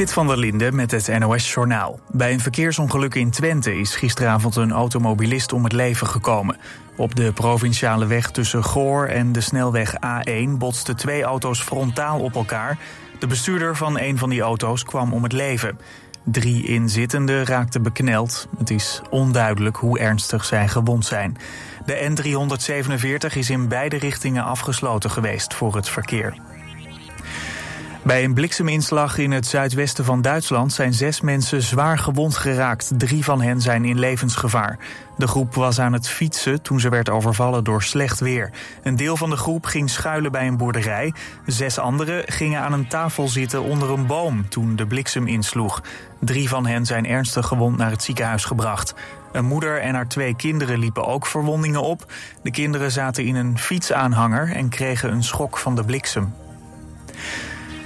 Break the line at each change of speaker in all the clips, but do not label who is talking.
Zit van der Linde met het NOS-journaal. Bij een verkeersongeluk in Twente is gisteravond een automobilist om het leven gekomen. Op de provinciale weg tussen Goor en de snelweg A1 botsten twee auto's frontaal op elkaar. De bestuurder van een van die auto's kwam om het leven. Drie inzittenden raakten bekneld. Het is onduidelijk hoe ernstig zij gewond zijn. De N347 is in beide richtingen afgesloten geweest voor het verkeer. Bij een blikseminslag in het zuidwesten van Duitsland zijn zes mensen zwaar gewond geraakt. Drie van hen zijn in levensgevaar. De groep was aan het fietsen toen ze werd overvallen door slecht weer. Een deel van de groep ging schuilen bij een boerderij. Zes anderen gingen aan een tafel zitten onder een boom toen de bliksem insloeg. Drie van hen zijn ernstig gewond naar het ziekenhuis gebracht. Een moeder en haar twee kinderen liepen ook verwondingen op. De kinderen zaten in een fietsaanhanger en kregen een schok van de bliksem.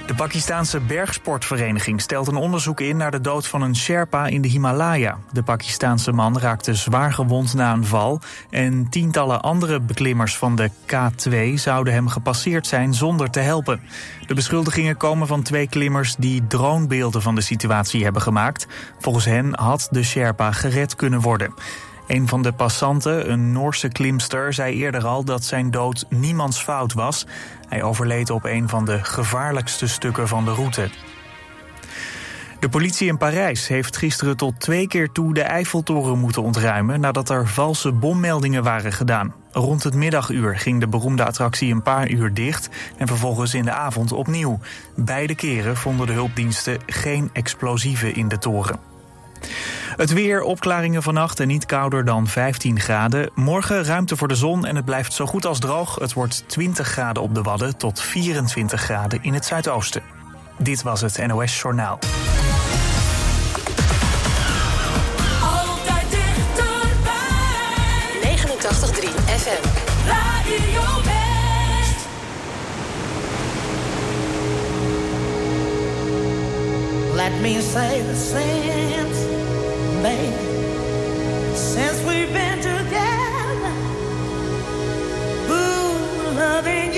De Pakistaanse bergsportvereniging stelt een onderzoek in naar de dood van een Sherpa in de Himalaya. De Pakistaanse man raakte zwaar gewond na een val en tientallen andere beklimmers van de K2 zouden hem gepasseerd zijn zonder te helpen. De beschuldigingen komen van twee klimmers die dronebeelden van de situatie hebben gemaakt. Volgens hen had de Sherpa gered kunnen worden. Een van de passanten, een Noorse klimster, zei eerder al dat zijn dood niemands fout was. Hij overleed op een van de gevaarlijkste stukken van de route. De politie in Parijs heeft gisteren tot twee keer toe de Eiffeltoren moeten ontruimen nadat er valse bommeldingen waren gedaan. Rond het middaguur ging de beroemde attractie een paar uur dicht en vervolgens in de avond opnieuw. Beide keren vonden de hulpdiensten geen explosieven in de toren. Het weer, opklaringen vannacht en niet kouder dan 15 graden. Morgen ruimte voor de zon en het blijft zo goed als droog. Het wordt 20 graden op de Wadden tot 24 graden in het zuidoosten. Dit was het NOS Journaal.
Altijd dichterbij.
89.3 FM.
Radio West.
Let me say the same, Since we've been together, ooh, loving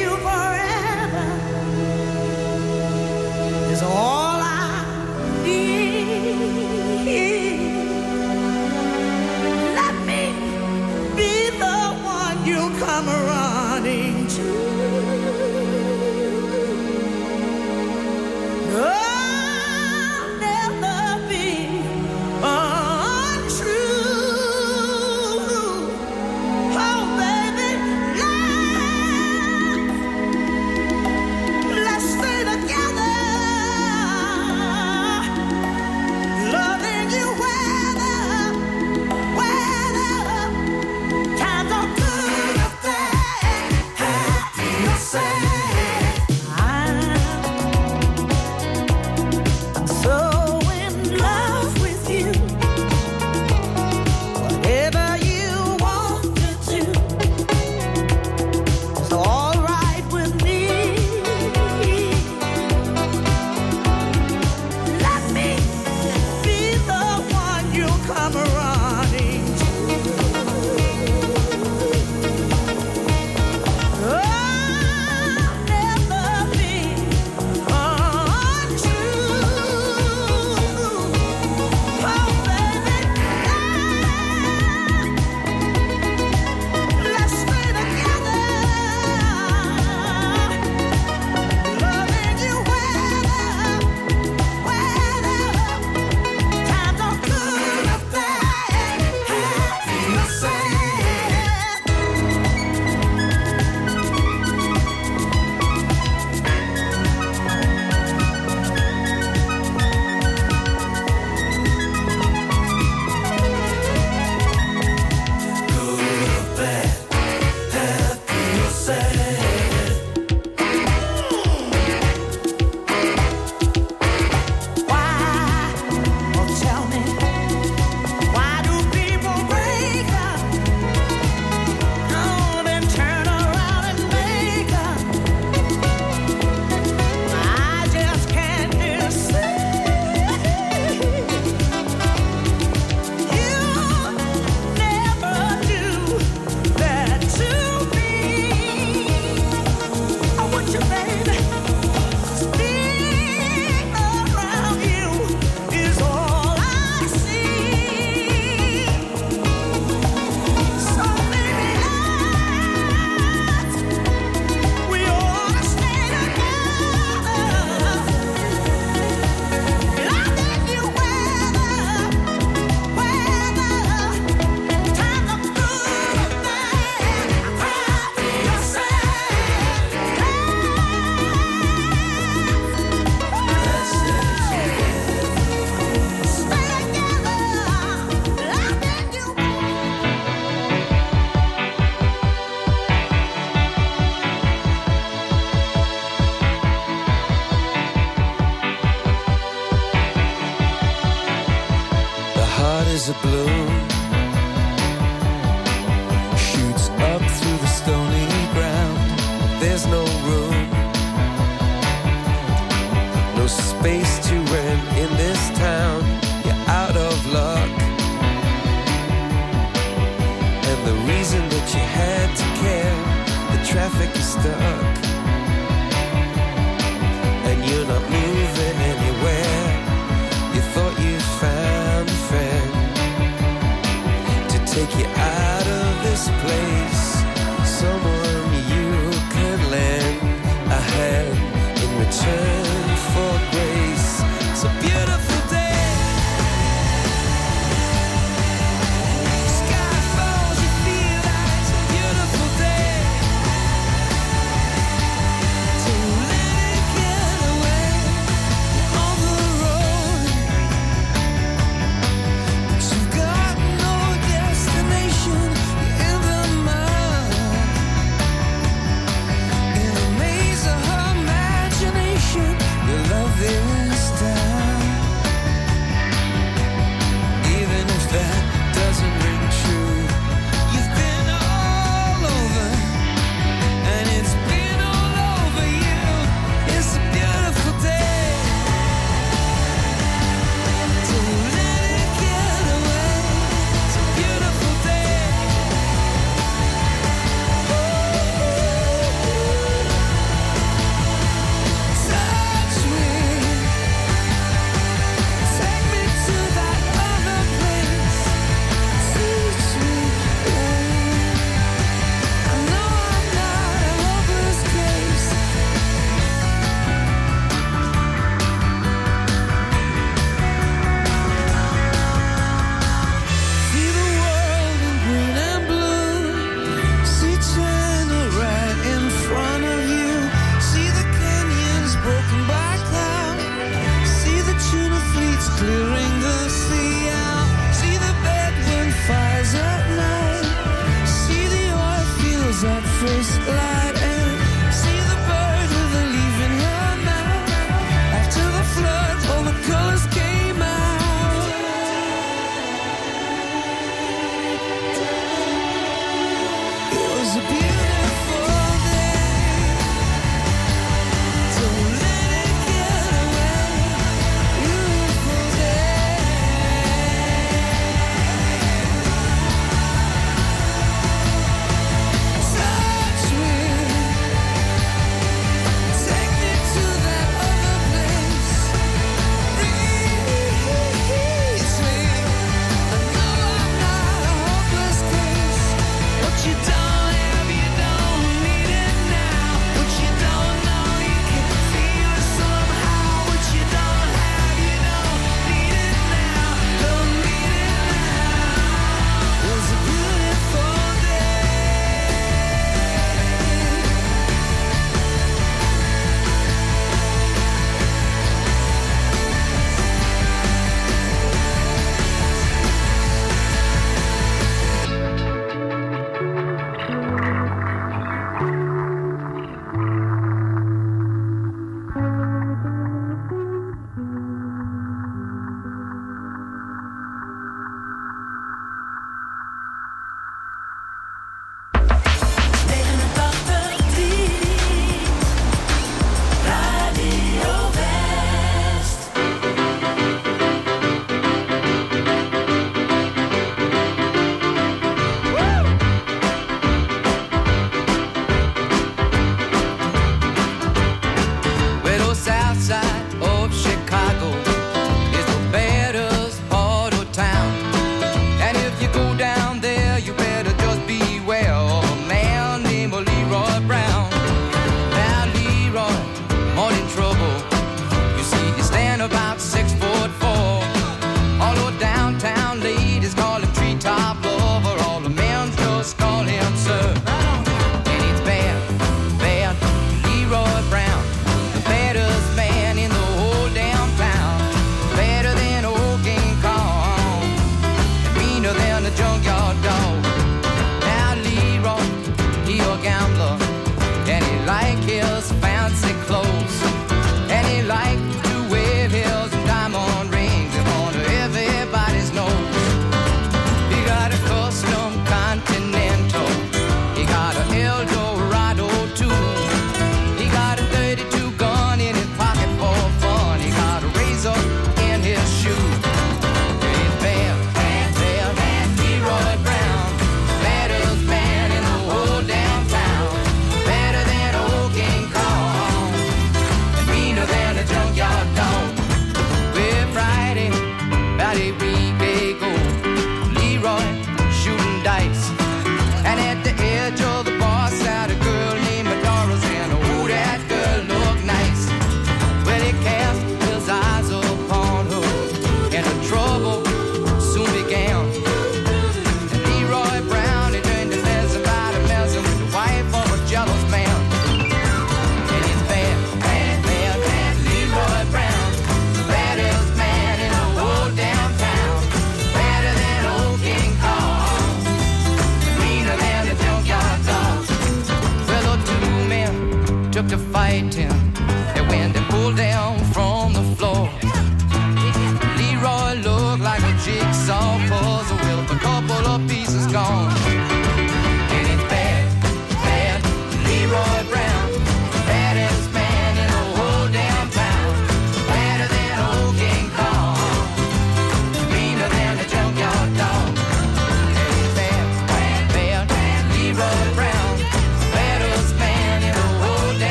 a blue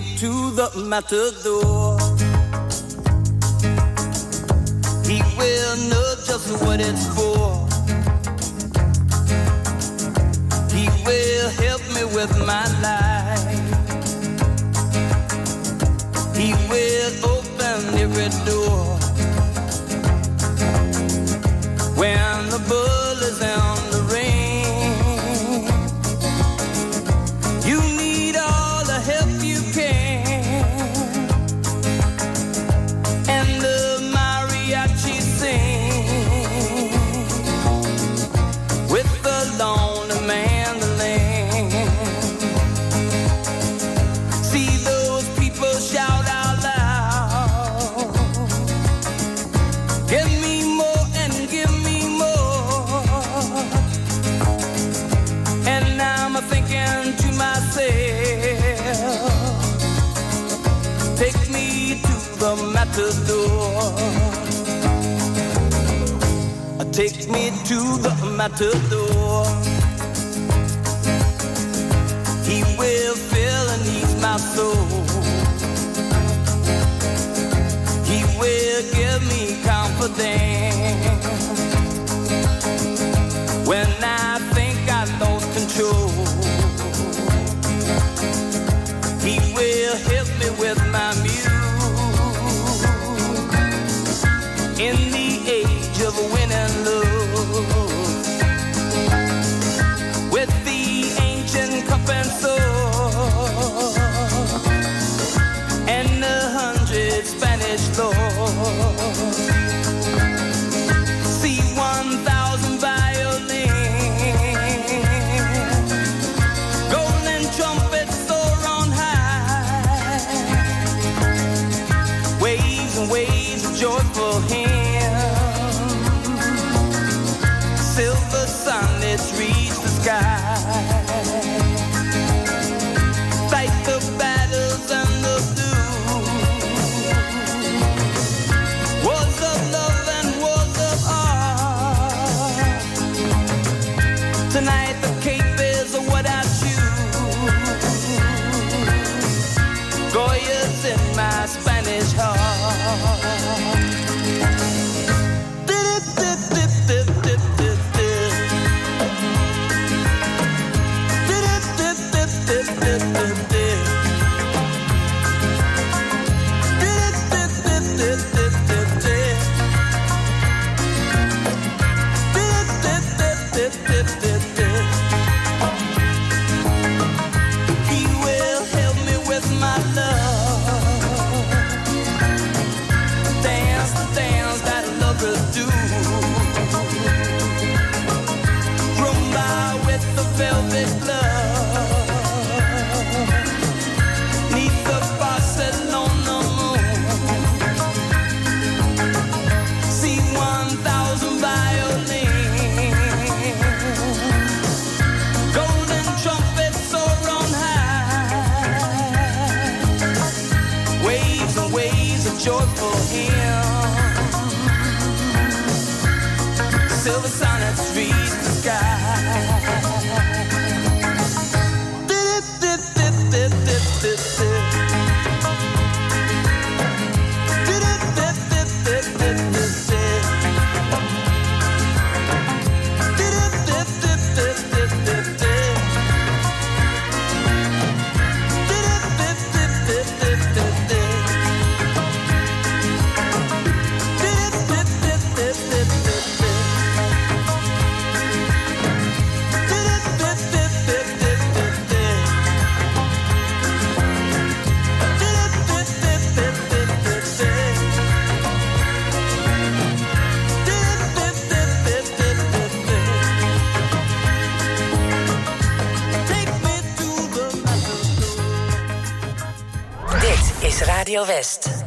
to the matador. He will know just what it's for. He will help me with my life. He will open every door when the bull is on. matador. Uh, take me to the matador. He will fill and ease my soul. He will give me confidence.
Radio West.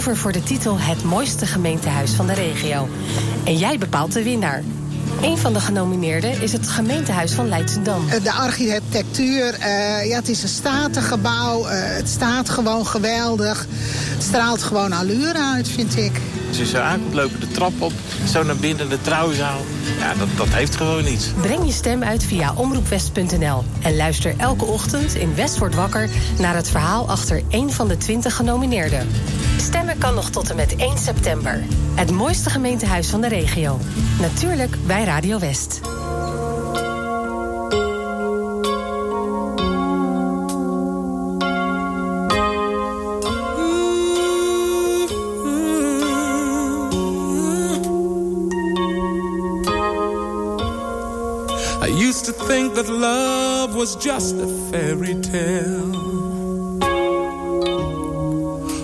Over voor de titel Het mooiste gemeentehuis van de regio. En jij bepaalt de winnaar. Een van de genomineerden is het gemeentehuis van Leidschendam.
Eh, De architectuur, eh, ja, het is een statig gebouw. eh, het staat gewoon geweldig. Het straalt gewoon allure uit, vind ik.
Als je zo aankomt, lopen de trap op, zo naar binnen de trouwzaal. Ja, dat, dat heeft gewoon iets.
Breng je stem uit via omroepwest.nl en luister elke ochtend in West wordt wakker naar het verhaal achter één van de 20 genomineerden. Stemmen kan nog tot en met 1 september. Het mooiste gemeentehuis van de regio. Natuurlijk bij Radio West.
I used to think that love was just a fairy tale.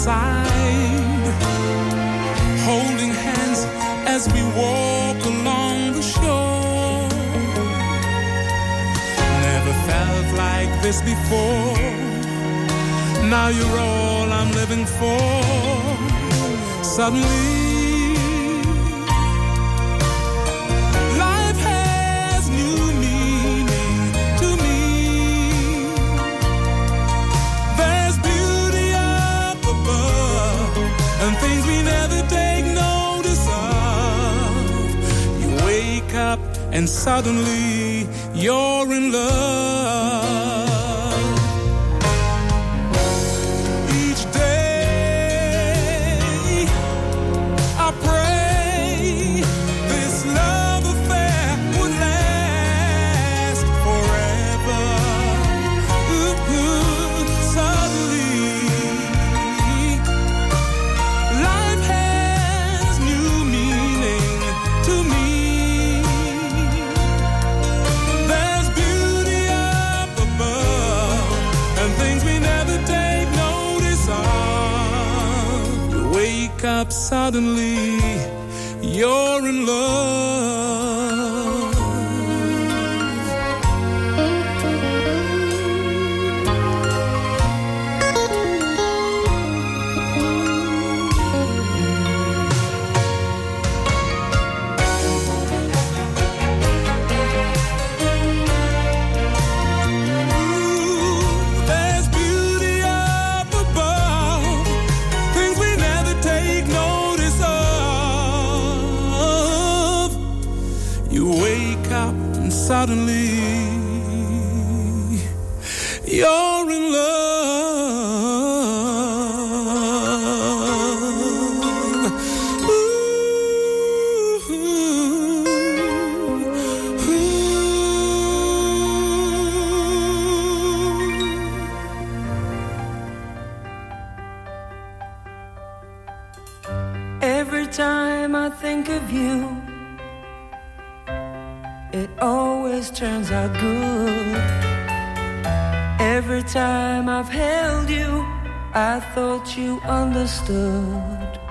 inside. Holding hands as we walk along the shore. Never felt like this before. Now you're all I'm living for. Suddenly, wake up and suddenly you're in love. Suddenly, you're in love.
are good. Every time I've held you, I thought you understood.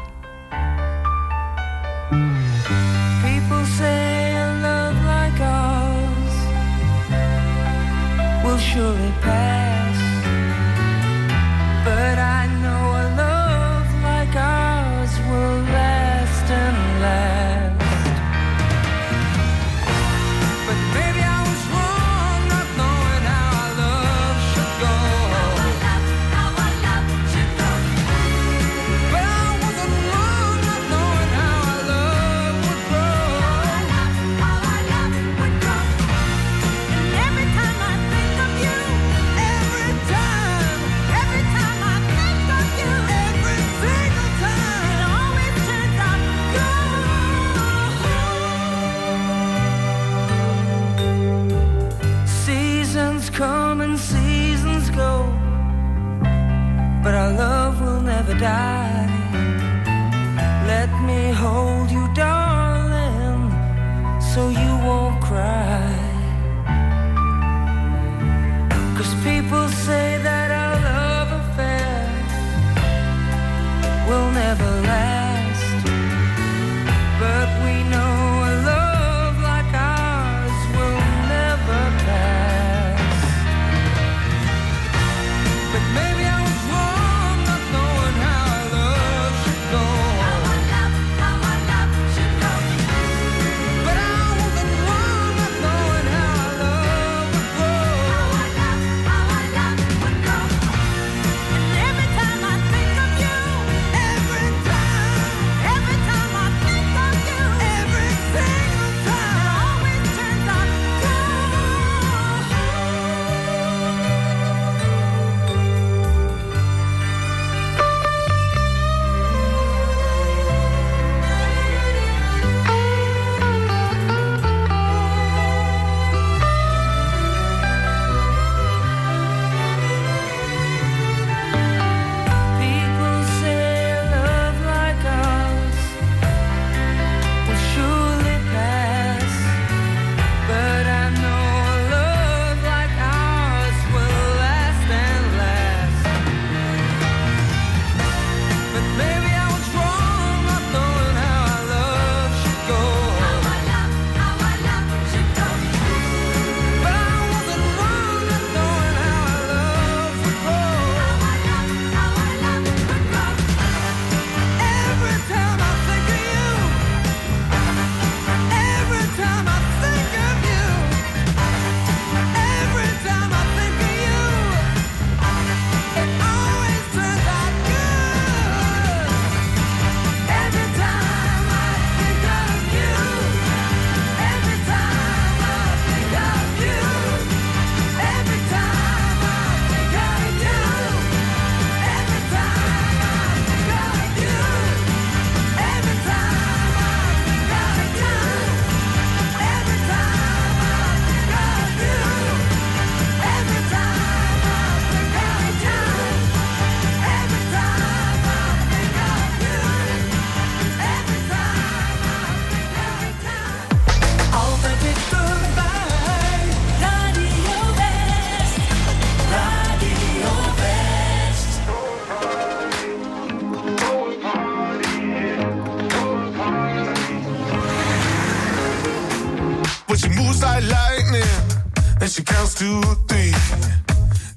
do a thing.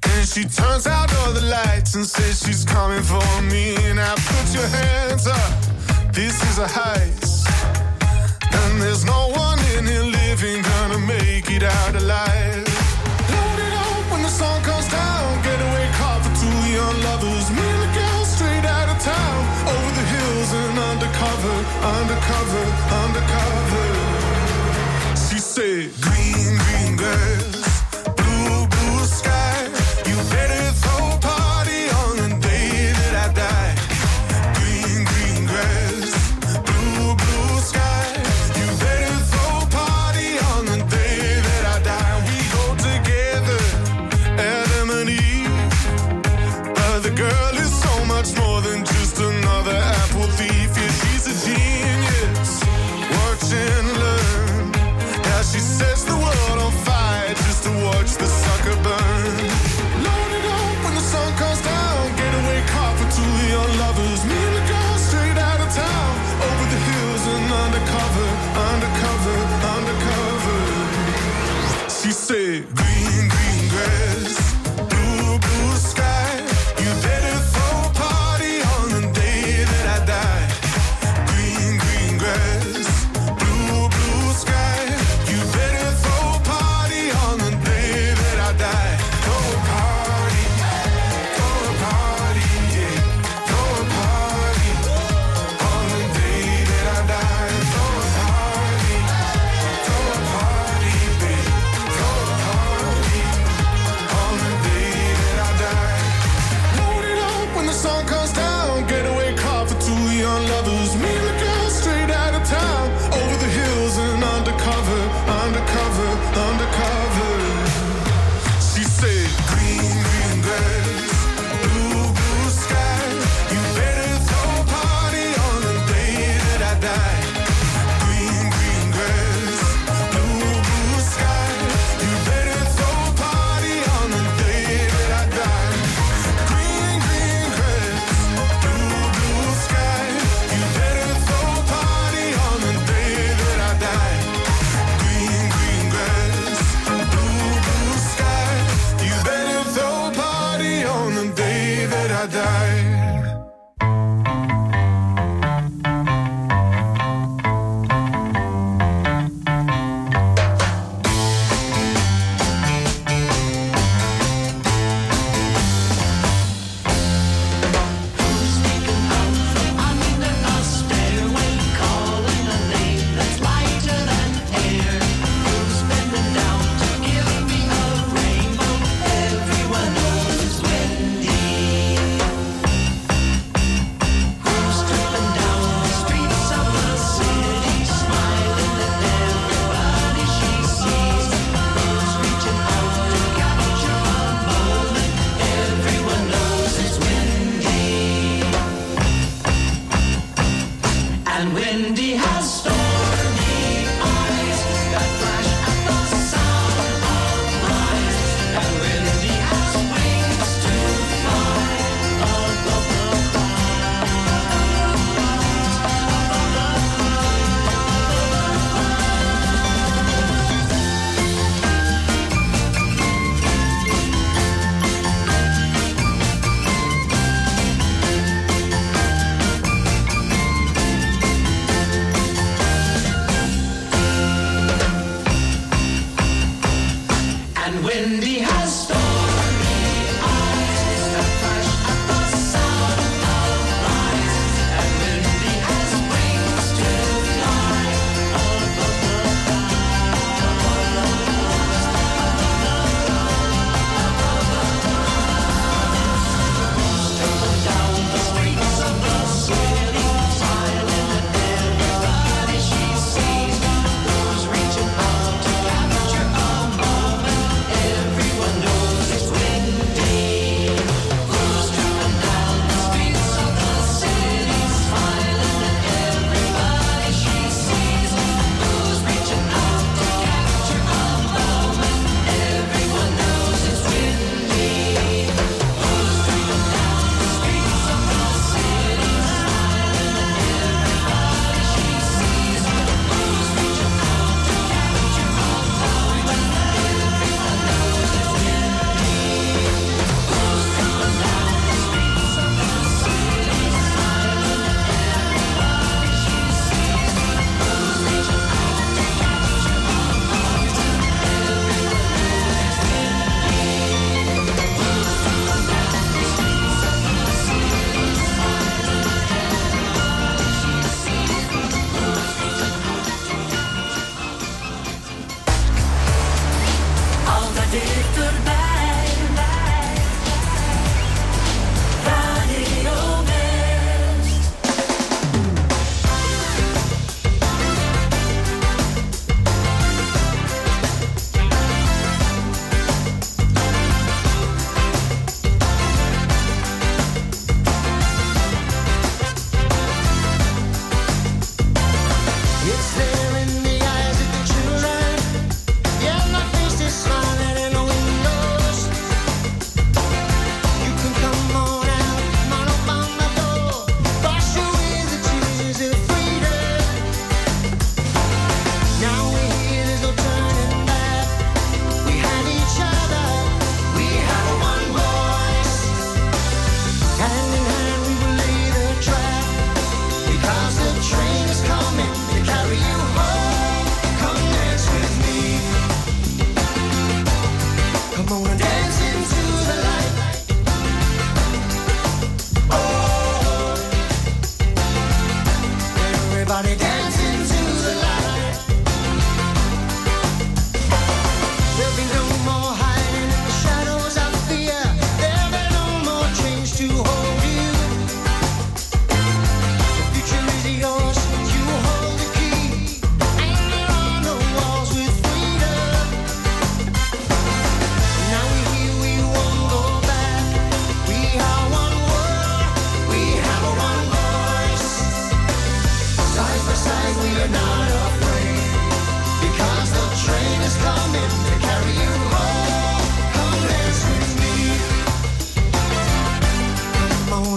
Then she turns out all the lights and says she's coming for me. Now put your hands up. This is a high.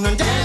and
dance.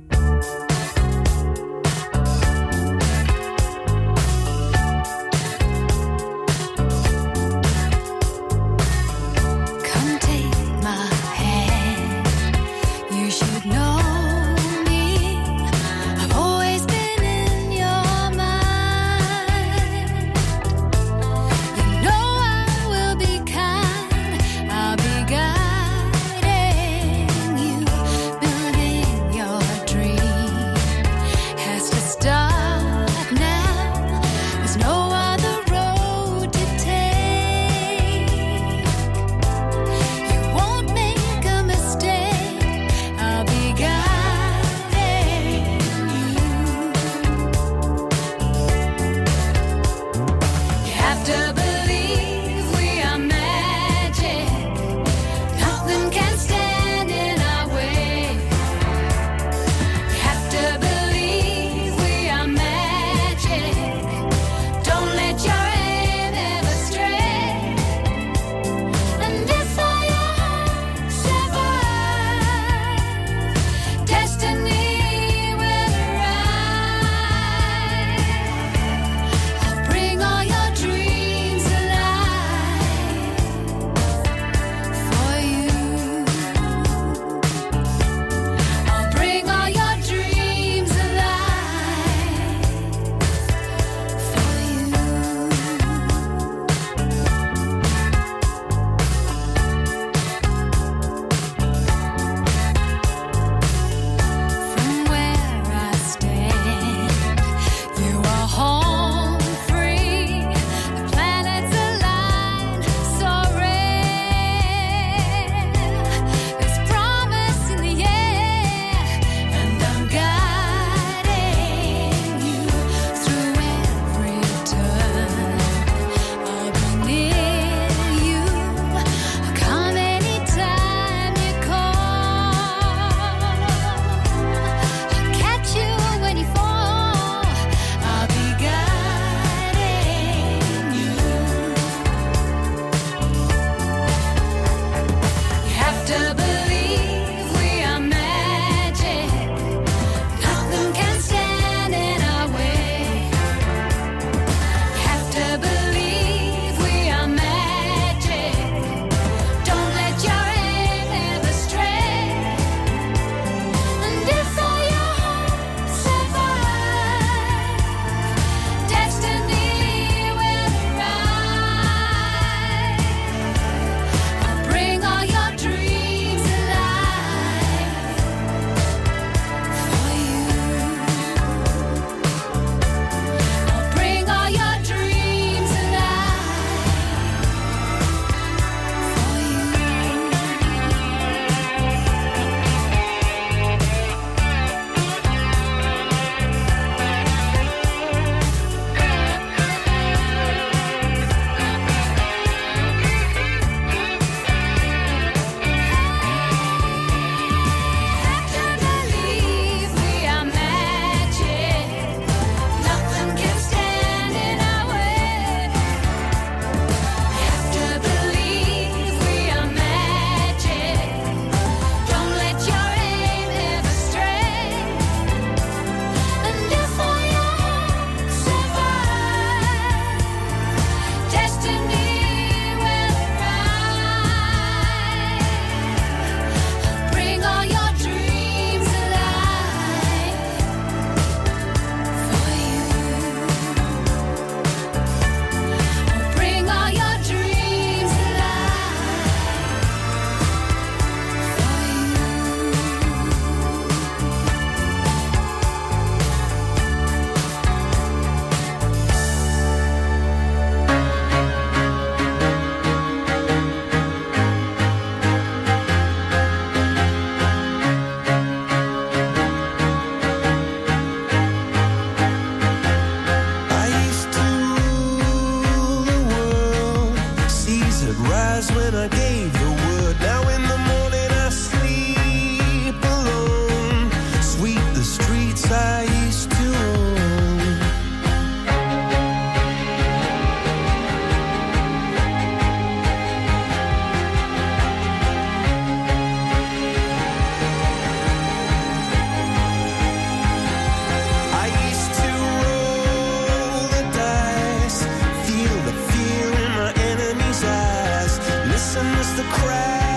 and miss
the crowd.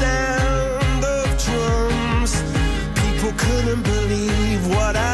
Sound of drums. People couldn't believe what I'd